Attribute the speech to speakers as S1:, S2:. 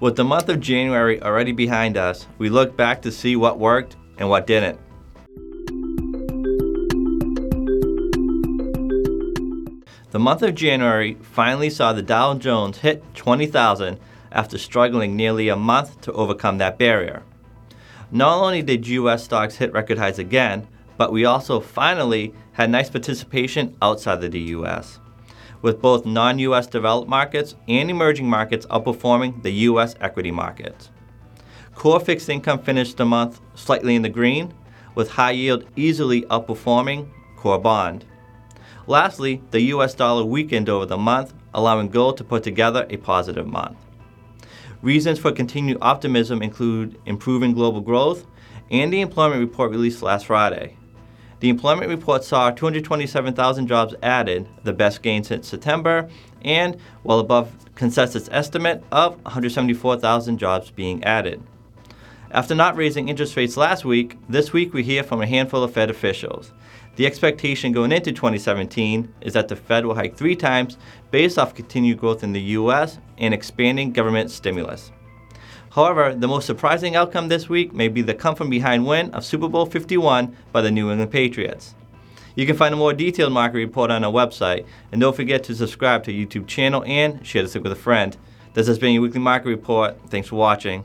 S1: With the month of January already behind us, we look back to see what worked and what didn't. The month of January finally saw the Dow Jones hit 20,000 after struggling nearly a month to overcome that barrier. Not only did US stocks hit record highs again, but we also finally had nice participation outside of the US, with both non US developed markets and emerging markets outperforming the US equity markets. Core fixed income finished the month slightly in the green, with high yield easily outperforming core bond. Lastly, the US dollar weakened over the month, allowing gold to put together a positive month. Reasons for continued optimism include improving global growth and the employment report released last Friday. The employment report saw 227,000 jobs added, the best gain since September, and well above consensus estimate of 174,000 jobs being added. After not raising interest rates last week, this week we hear from a handful of Fed officials. The expectation going into 2017 is that the Fed will hike three times based off continued growth in the U.S. and expanding government stimulus. However, the most surprising outcome this week may be the come from behind win of Super Bowl 51 by the New England Patriots. You can find a more detailed market report on our website, and don't forget to subscribe to our YouTube channel and share this with a friend. This has been your weekly market report. Thanks for watching.